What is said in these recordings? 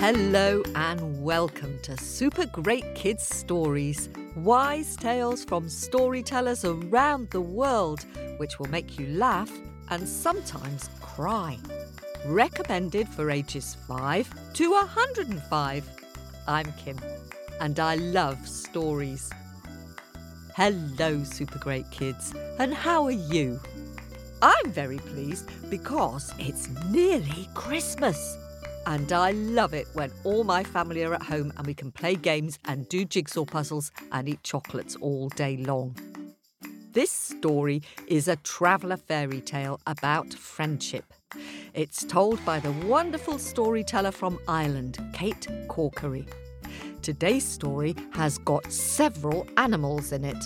Hello and welcome to Super Great Kids Stories, wise tales from storytellers around the world, which will make you laugh and sometimes cry. Recommended for ages 5 to 105. I'm Kim, and I love stories. Hello, Super Great Kids, and how are you? I'm very pleased because it's nearly Christmas. And I love it when all my family are at home and we can play games and do jigsaw puzzles and eat chocolates all day long. This story is a traveller fairy tale about friendship. It's told by the wonderful storyteller from Ireland, Kate Corkery. Today's story has got several animals in it.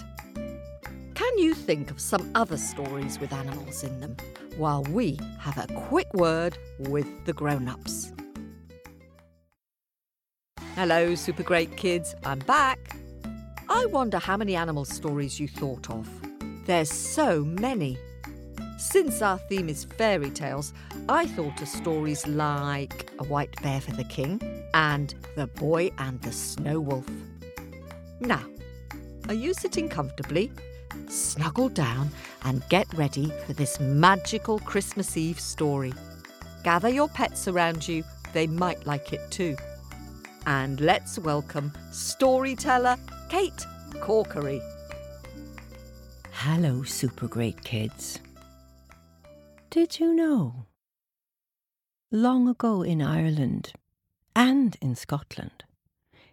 Can you think of some other stories with animals in them while we have a quick word with the grown ups? Hello, super great kids. I'm back. I wonder how many animal stories you thought of. There's so many. Since our theme is fairy tales, I thought of stories like A White Bear for the King and The Boy and the Snow Wolf. Now, are you sitting comfortably? Snuggle down and get ready for this magical Christmas Eve story. Gather your pets around you, they might like it too and let's welcome storyteller Kate Corkery. Hello, super great kids. Did you know? Long ago in Ireland and in Scotland,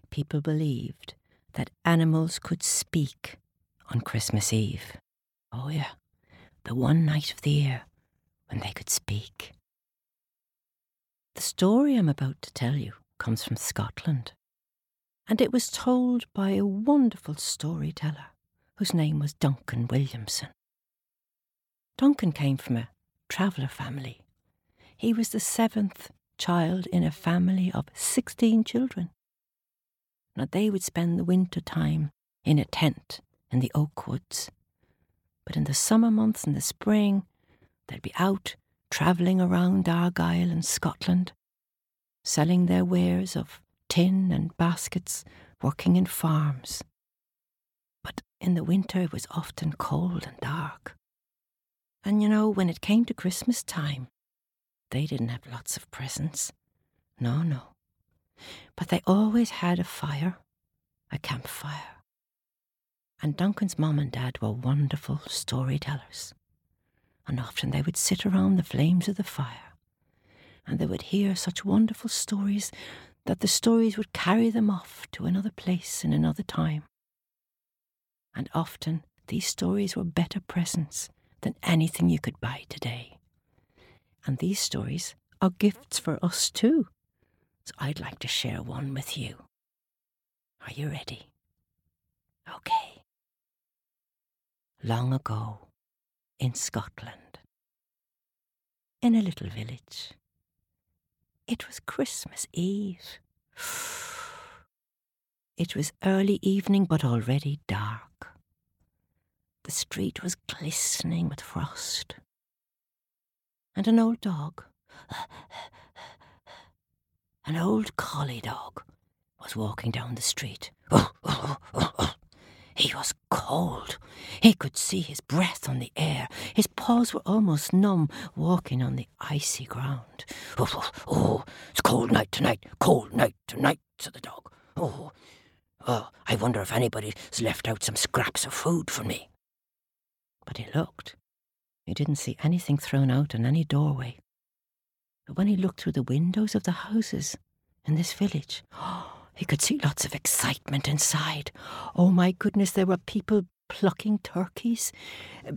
people believed that animals could speak on Christmas Eve. Oh, yeah, the one night of the year when they could speak. The story I'm about to tell you comes from Scotland, and it was told by a wonderful storyteller whose name was Duncan Williamson. Duncan came from a traveller family. He was the seventh child in a family of 16 children. Now, they would spend the winter time in a tent in the oak woods. But in the summer months and the spring, they'd be out travelling around Argyll and Scotland, selling their wares of tin and baskets, working in farms. But in the winter it was often cold and dark. And you know, when it came to Christmas time, they didn't have lots of presents. No, no. But they always had a fire, a campfire. And Duncan's mum and dad were wonderful storytellers. And often they would sit around the flames of the fire and they would hear such wonderful stories that the stories would carry them off to another place in another time. And often these stories were better presents than anything you could buy today. And these stories are gifts for us too. So I'd like to share one with you. Are you ready? Okay. Long ago, in Scotland, in a little village, it was Christmas Eve. It was early evening, but already dark. The street was glistening with frost. And an old dog, an old collie dog, was walking down the street. He was cold. He could see his breath on the air. His paws were almost numb, walking on the icy ground. Oh, oh, it's cold night tonight, cold night tonight, said the dog. Oh, oh, I wonder if anybody's left out some scraps of food for me. But he looked. He didn't see anything thrown out in any doorway. But when he looked through the windows of the houses in this village, he could see lots of excitement inside. Oh my goodness, there were people plucking turkeys,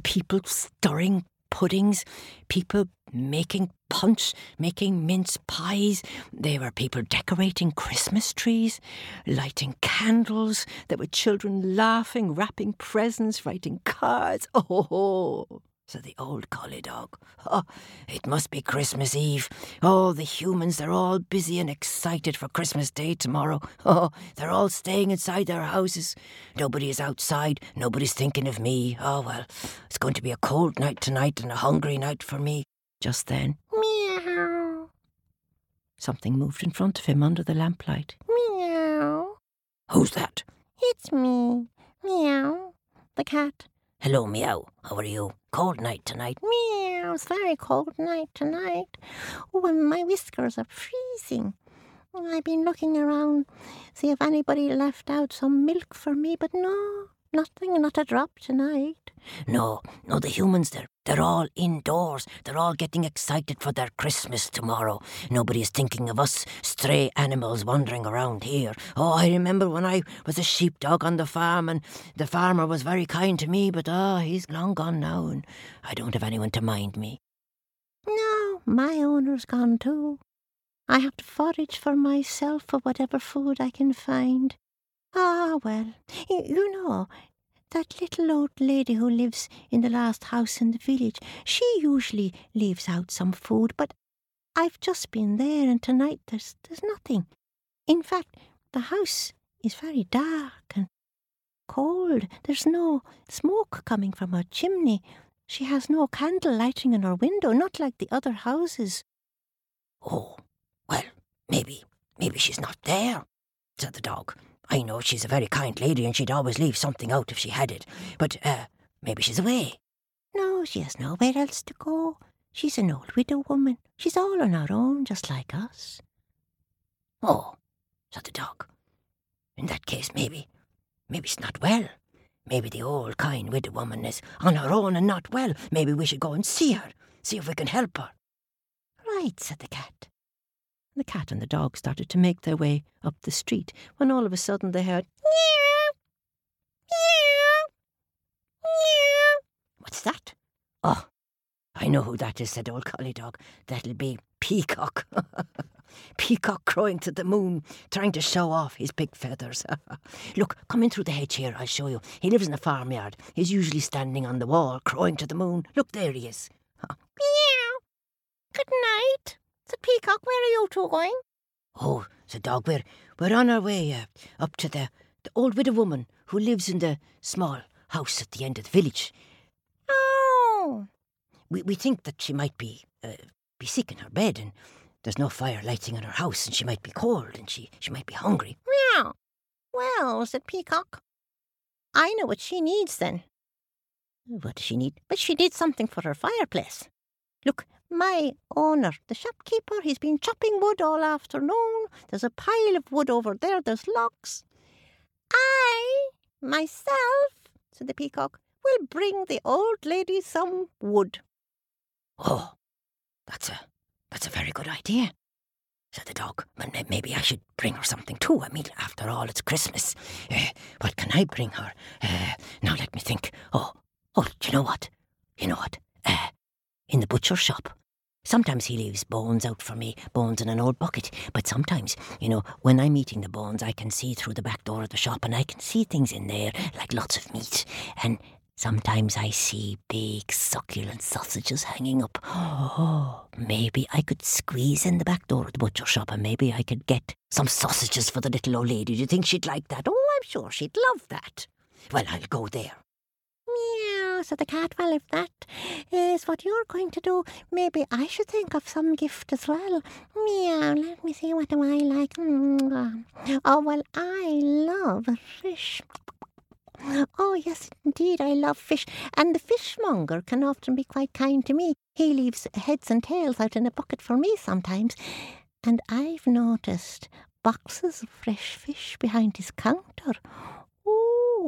people stirring puddings, people making punch, making mince pies. There were people decorating Christmas trees, lighting candles. There were children laughing, wrapping presents, writing cards. Oh, said the old collie dog. Oh, it must be Christmas Eve. Oh, the humans, they're all busy and excited for Christmas Day tomorrow. Oh, they're all staying inside their houses. Nobody is outside. Nobody's thinking of me. Oh, well, it's going to be a cold night tonight and a hungry night for me. Just then, meow. Something moved in front of him under the lamplight. Meow. Who's that? It's me. Meow. The cat. Hello, meow. How are you? Cold night tonight. Meow. It's very cold night tonight. Oh, and my whiskers are freezing. I've been looking around, see if anybody left out some milk for me, but no, nothing, not a drop tonight. No, no, the humans, they're, they're all indoors. They're all getting excited for their Christmas tomorrow. Nobody's thinking of us stray animals wandering around here. Oh, I remember when I was a sheepdog on the farm and the farmer was very kind to me, but ah, oh, he's long gone now and I don't have anyone to mind me. No, my owner's gone too. I have to forage for myself for whatever food I can find. Ah, well, you know, that little old lady who lives in the last house in the village, she usually leaves out some food, but I've just been there and tonight there's, there's nothing. In fact, the house is very dark and cold. There's no smoke coming from her chimney. She has no candle lighting in her window, not like the other houses. Oh, well, maybe, maybe she's not there, said the dog. I know she's a very kind lady and she'd always leave something out if she had it. But, uh, maybe she's away. No, she has nowhere else to go. She's an old widow woman. She's all on her own, just like us. Oh, said the dog. In that case, maybe, maybe she's not well. Maybe the old kind widow woman is on her own and not well. Maybe we should go and see her, see if we can help her. Right, said the cat. The cat and the dog started to make their way up the street when all of a sudden they heard meow, meow, meow. What's that? Oh, I know who that is, said old collie dog. That'll be Peacock. Peacock crowing to the moon, trying to show off his big feathers. Look, come in through the hedge here, I'll show you. He lives in the farmyard. He's usually standing on the wall, crowing to the moon. Look, there he is. Meow. Good night said Peacock. Where are you two going? Oh, said Dog, we're, we're on our way uh, up to the, the old widow woman who lives in the small house at the end of the village. Oh. We, we think that she might be, uh, be sick in her bed and there's no fire lighting in her house and she might be cold and she, she might be hungry. Meow. Well, said Peacock, I know what she needs then. What does she need? But she needs something for her fireplace. Look, my owner, the shopkeeper, he's been chopping wood all afternoon. There's a pile of wood over there, there's logs. I, myself, said the peacock, will bring the old lady some wood. Oh, that's a that's a very good idea, said the dog. But maybe I should bring her something too. I mean, after all, it's Christmas. Uh, what can I bring her? Uh, now let me think. Oh, oh, do you know what? You know what? Uh, in the butcher shop. Sometimes he leaves bones out for me, bones in an old bucket. But sometimes, you know, when I'm eating the bones, I can see through the back door of the shop and I can see things in there, like lots of meat. And sometimes I see big succulent sausages hanging up. Oh, maybe I could squeeze in the back door of the butcher shop and maybe I could get some sausages for the little old lady. Do you think she'd like that? Oh, I'm sure she'd love that. Well, I'll go there. Said the cat. Well, if that is what you're going to do, maybe I should think of some gift as well. Meow, let me see, what do I like? Mm, oh, well, I love fish. Oh, yes, indeed, I love fish. And the fishmonger can often be quite kind to me. He leaves heads and tails out in a bucket for me sometimes. And I've noticed boxes of fresh fish behind his counter.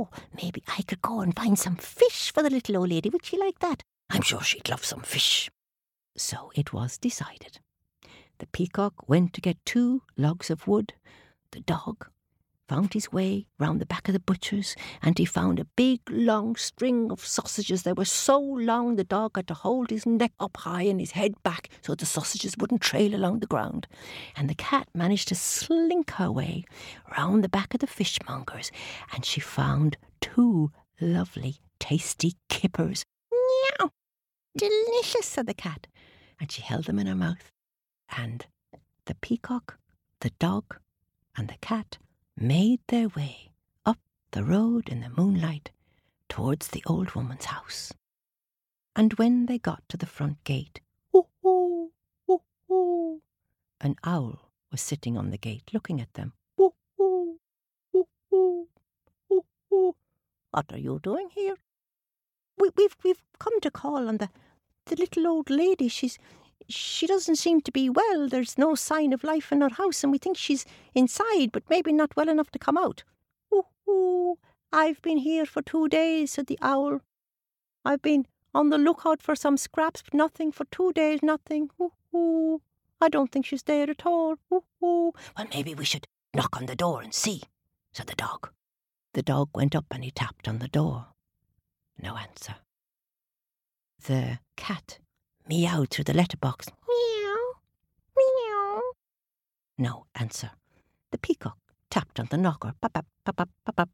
Oh, maybe I could go and find some fish for the little old lady. Would she like that? I'm sure she'd love some fish. So it was decided. The peacock went to get two logs of wood. The dog found his way round the back of the butcher's, and he found a big long string of sausages. They were so long the dog had to hold his neck up high and his head back so the sausages wouldn't trail along the ground. And the cat managed to slink her way round the back of the fishmonger's, and she found two lovely, tasty kippers. Meow! delicious, said the cat, and she held them in her mouth. And the peacock, the dog, and the cat made their way up the road in the moonlight towards the old woman's house. And when they got to the front gate, hoo hoo, hoo an owl was sitting on the gate looking at them. Hoo hoo, hoo hoo, hoo hoo. What are you doing here? We, we've we've come to call on the the little old lady. She's she doesn't seem to be well. There's no sign of life in her house, and we think she's inside, but maybe not well enough to come out. Ooh, I've been here for two days, said the owl. I've been on the lookout for some scraps, but nothing for two days, nothing. Ooh. I don't think she's there at all. Ooh. Well, maybe we should knock on the door and see, said the dog. The dog went up and he tapped on the door. No answer. The cat meowed through the letterbox. Meow. Meow. No answer. The peacock tapped on the knocker. Pop, pop, pop, pop, pop, pop.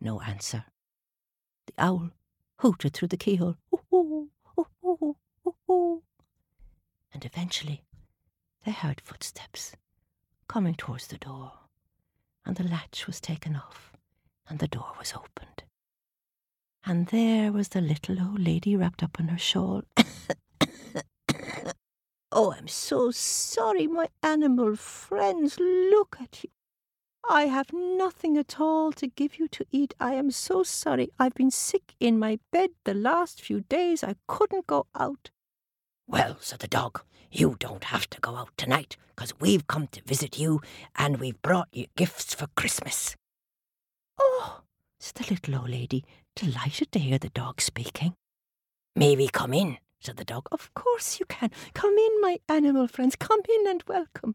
No answer. The owl hooted through the keyhole. Ooh, ooh, ooh, ooh, ooh. And eventually they heard footsteps coming towards the door, and the latch was taken off, and the door was opened. And there was the little old lady wrapped up in her shawl. oh, I'm so sorry, my animal friends. Look at you. I have nothing at all to give you to eat. I am so sorry. I've been sick in my bed the last few days. I couldn't go out. Well, said the dog, you don't have to go out tonight, because we've come to visit you, and we've brought you gifts for Christmas. Oh, said the little old lady, delighted to hear the dog speaking. May we come in? Said the dog. Of course you can. Come in, my animal friends. Come in and welcome.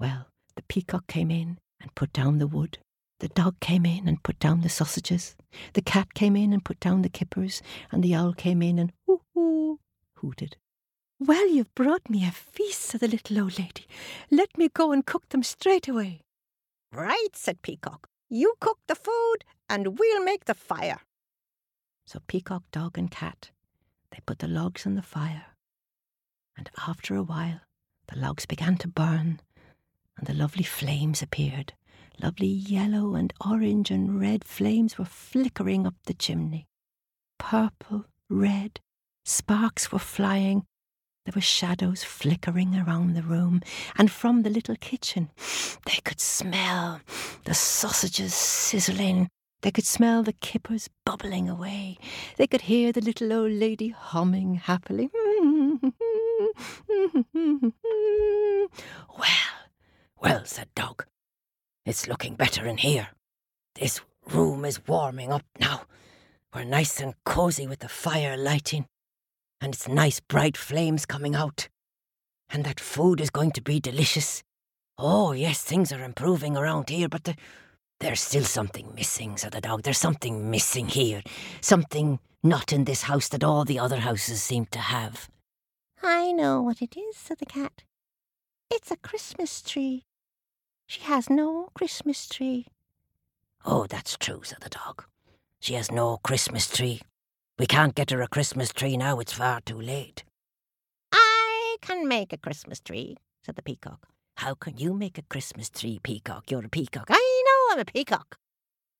Well, the peacock came in and put down the wood. The dog came in and put down the sausages. The cat came in and put down the kippers. And the owl came in and hoo hoo hooted. Well, you've brought me a feast, said the little old lady. Let me go and cook them straight away. Right, said Peacock. You cook the food, and we'll make the fire. So Peacock, Dog, and Cat, they put the logs on the fire. And after a while, the logs began to burn, and the lovely flames appeared. Lovely yellow and orange and red flames were flickering up the chimney. Purple, red, sparks were flying. There were shadows flickering around the room, and from the little kitchen they could smell the sausages sizzling. They could smell the kippers bubbling away. They could hear the little old lady humming happily. well, well, said Dog, it's looking better in here. This room is warming up now. We're nice and cosy with the fire lighting, and it's nice bright flames coming out. And that food is going to be delicious. Oh, yes, things are improving around here, but the, there's still something missing, said the dog. There's something missing here. Something not in this house that all the other houses seem to have. I know what it is, said the cat. It's a Christmas tree. She has no Christmas tree. Oh, that's true, said the dog. She has no Christmas tree. We can't get her a Christmas tree now, it's far too late. I can make a Christmas tree, said the peacock. How can you make a Christmas tree, peacock? You're a peacock. I I'm a peacock,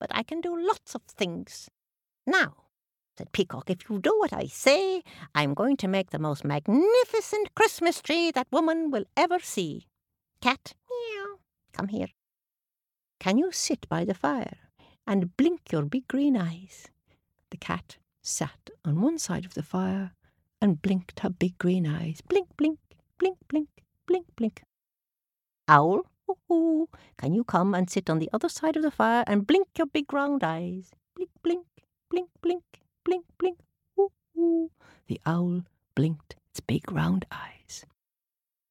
but I can do lots of things. Now, said Peacock, if you do what I say, I'm going to make the most magnificent Christmas tree that woman will ever see. Cat, meow, come here. Can you sit by the fire and blink your big green eyes? The cat sat on one side of the fire and blinked her big green eyes. Blink, blink, blink, blink, blink, blink. Owl, ooh, can you come and sit on the other side of the fire and blink your big round eyes? Blink, blink, blink, blink, blink, blink, ooh, ooh. The owl blinked its big round eyes.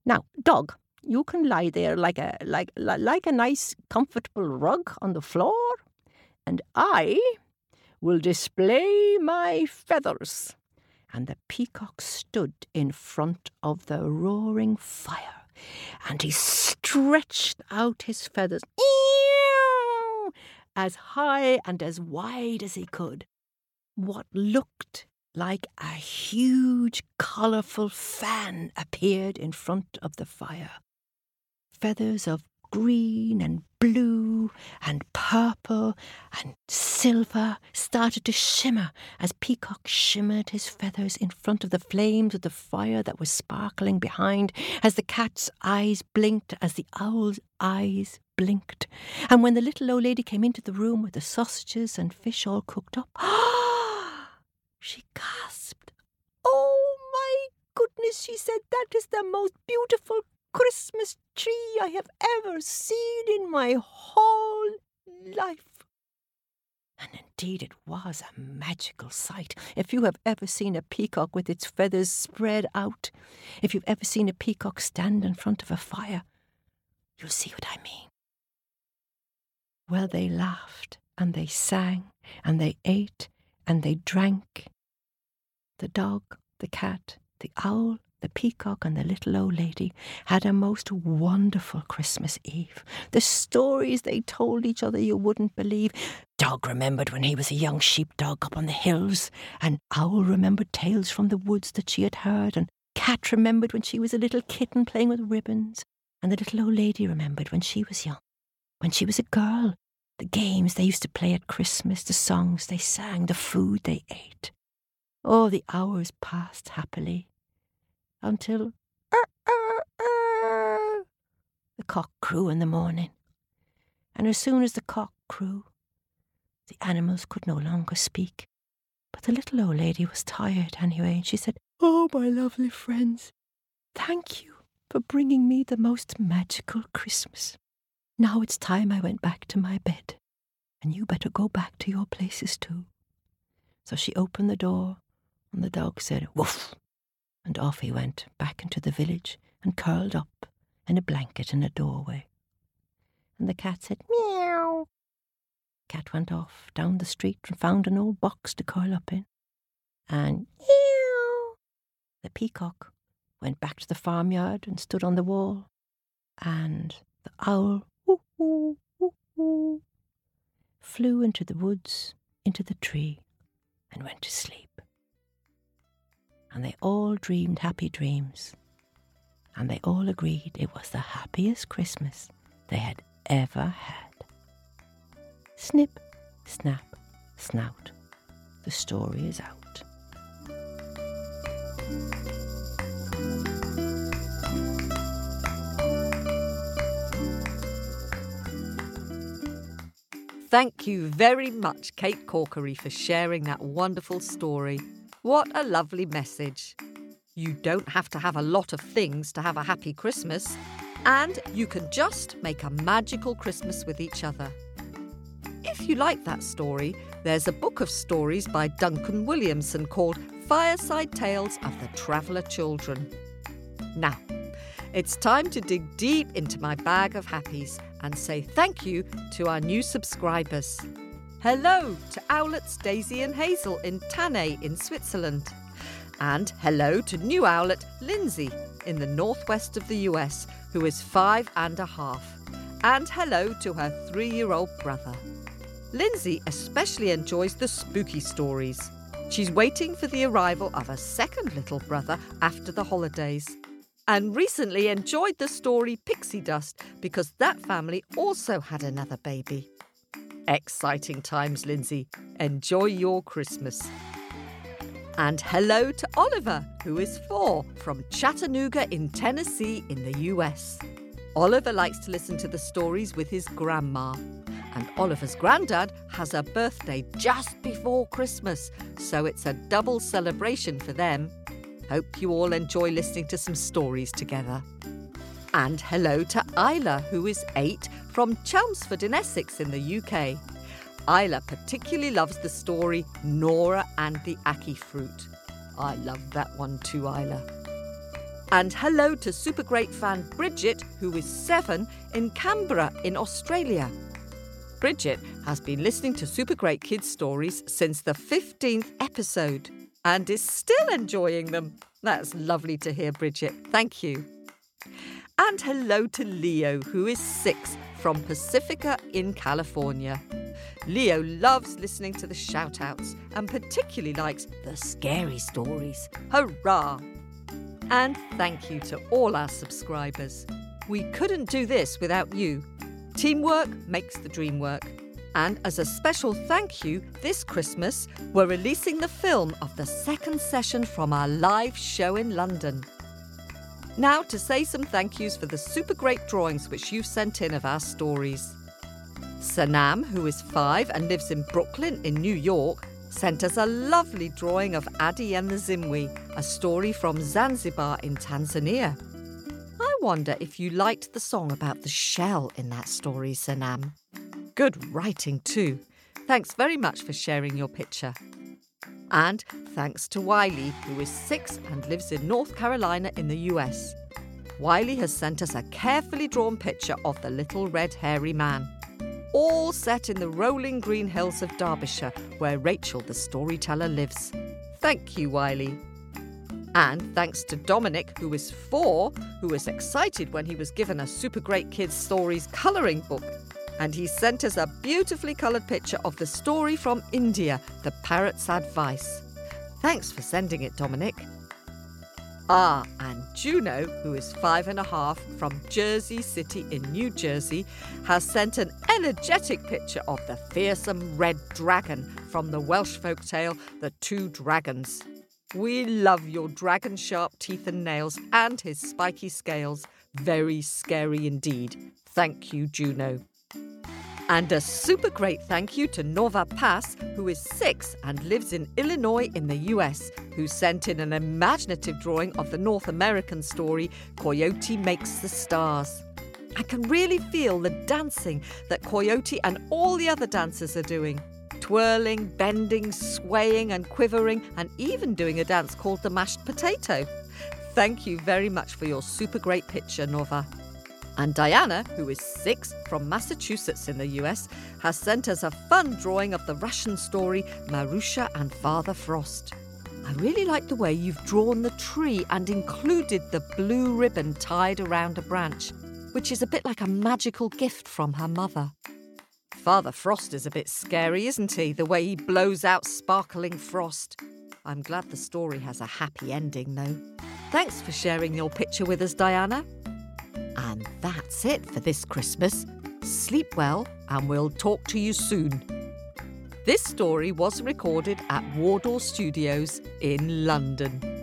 Now, dog, you can lie there like a like like a nice comfortable rug on the floor, and I will display my feathers. And the peacock stood in front of the roaring fire, and he stretched out his feathers as high and as wide as he could. What looked like a huge, colourful fan appeared in front of the fire. Feathers of green and blue and purple and silver started to shimmer as Peacock shimmered his feathers in front of the flames of the fire that was sparkling behind, as the cat's eyes blinked, as the owl's eyes blinked. And when the little old lady came into the room with the sausages and fish all cooked up, she gasped. Oh my goodness, she said, that is the most beautiful Christmas tree I have ever seen in my whole life. And indeed, it was a magical sight. If you have ever seen a peacock with its feathers spread out, if you've ever seen a peacock stand in front of a fire, you'll see what I mean. Well, they laughed and they sang and they ate and they drank. The dog, the cat, the owl, the peacock and the little old lady had a most wonderful Christmas Eve. The stories they told each other you wouldn't believe. Dog remembered when he was a young sheepdog up on the hills, and Owl remembered tales from the woods that she had heard, and Cat remembered when she was a little kitten playing with ribbons, and the little old lady remembered when she was young, when she was a girl, the games they used to play at Christmas, the songs they sang, the food they ate. Oh, the hours passed happily until uh, uh, uh, the cock crew in the morning. And as soon as the cock crew, the animals could no longer speak. But the little old lady was tired anyway, and she said, Oh, my lovely friends, thank you for bringing me the most magical Christmas. Now it's time I went back to my bed, and you better go back to your places too. So she opened the door, and the dog said, Woof! And off he went back into the village and curled up in a blanket in a doorway. And the cat said, Meow. Cat went off down the street and found an old box to curl up in. And meow. The peacock went back to the farmyard and stood on the wall. And the owl woo, woo, woo, flew into the woods, into the tree, and went to sleep and they all dreamed happy dreams. And they all agreed it was the happiest Christmas they had ever had. Snip, snap, snout. The story is out. Thank you very much, Kate Corkery, for sharing that wonderful story. What a lovely message. You don't have to have a lot of things to have a happy Christmas, and you can just make a magical Christmas with each other. If you like that story, there's a book of stories by Duncan Williamson called Fireside Tales of the Traveller Children. Now, it's time to dig deep into my bag of happies and say thank you to our new subscribers. Hello to owlets Daisy and Hazel in Tannay in Switzerland. And hello to new owlet Lindsay in the northwest of the US, who is five and a half. And hello to her three year old brother. Lindsay especially enjoys the spooky stories. She's waiting for the arrival of a second little brother after the holidays. And recently enjoyed the story Pixie Dust because that family also had another baby. Exciting times, Lindsay. Enjoy your Christmas. And hello to Oliver, who is four, from Chattanooga in Tennessee in the US. Oliver likes to listen to the stories with his grandma. And Oliver's granddad has a birthday just before Christmas, so it's a double celebration for them. Hope you all enjoy listening to some stories together. And hello to Isla, who is eight, from Chelmsford in Essex in the UK. Isla particularly loves the story Nora and the Aki Fruit. I love that one too, Isla. And hello to super great fan Bridget, who is seven, in Canberra in Australia. Bridget has been listening to Super Great Kids stories since the 15th episode and is still enjoying them. That's lovely to hear, Bridget. Thank you. And hello to Leo, who is six from Pacifica in California. Leo loves listening to the shout outs and particularly likes the scary stories. Hurrah! And thank you to all our subscribers. We couldn't do this without you. Teamwork makes the dream work. And as a special thank you, this Christmas, we're releasing the film of the second session from our live show in London. Now to say some thank yous for the super great drawings which you've sent in of our stories. Sanam, who is five and lives in Brooklyn in New York, sent us a lovely drawing of Adi and the Zimwi, a story from Zanzibar in Tanzania. I wonder if you liked the song about the shell in that story, Sanam. Good writing, too. Thanks very much for sharing your picture. And thanks to Wiley, who is six and lives in North Carolina in the US. Wiley has sent us a carefully drawn picture of the little red hairy man. All set in the rolling green hills of Derbyshire, where Rachel the storyteller lives. Thank you, Wiley. And thanks to Dominic, who is four, who was excited when he was given a Super Great Kids Stories colouring book and he sent us a beautifully coloured picture of the story from India, The Parrot's Advice. Thanks for sending it, Dominic. Ah, and Juno, who is five and a half from Jersey City in New Jersey, has sent an energetic picture of the fearsome red dragon from the Welsh folk tale The Two Dragons. We love your dragon sharp teeth and nails and his spiky scales. Very scary indeed. Thank you, Juno. And a super great thank you to Nova Pass, who is six and lives in Illinois in the US, who sent in an imaginative drawing of the North American story Coyote Makes the Stars. I can really feel the dancing that Coyote and all the other dancers are doing. Twirling, bending, swaying, and quivering, and even doing a dance called the mashed potato. Thank you very much for your super great picture, Nova. And Diana, who is six from Massachusetts in the US, has sent us a fun drawing of the Russian story Marusha and Father Frost. I really like the way you've drawn the tree and included the blue ribbon tied around a branch, which is a bit like a magical gift from her mother. Father Frost is a bit scary, isn't he? The way he blows out sparkling frost. I'm glad the story has a happy ending, though. Thanks for sharing your picture with us, Diana. And that's it for this Christmas. Sleep well, and we'll talk to you soon. This story was recorded at Wardour Studios in London.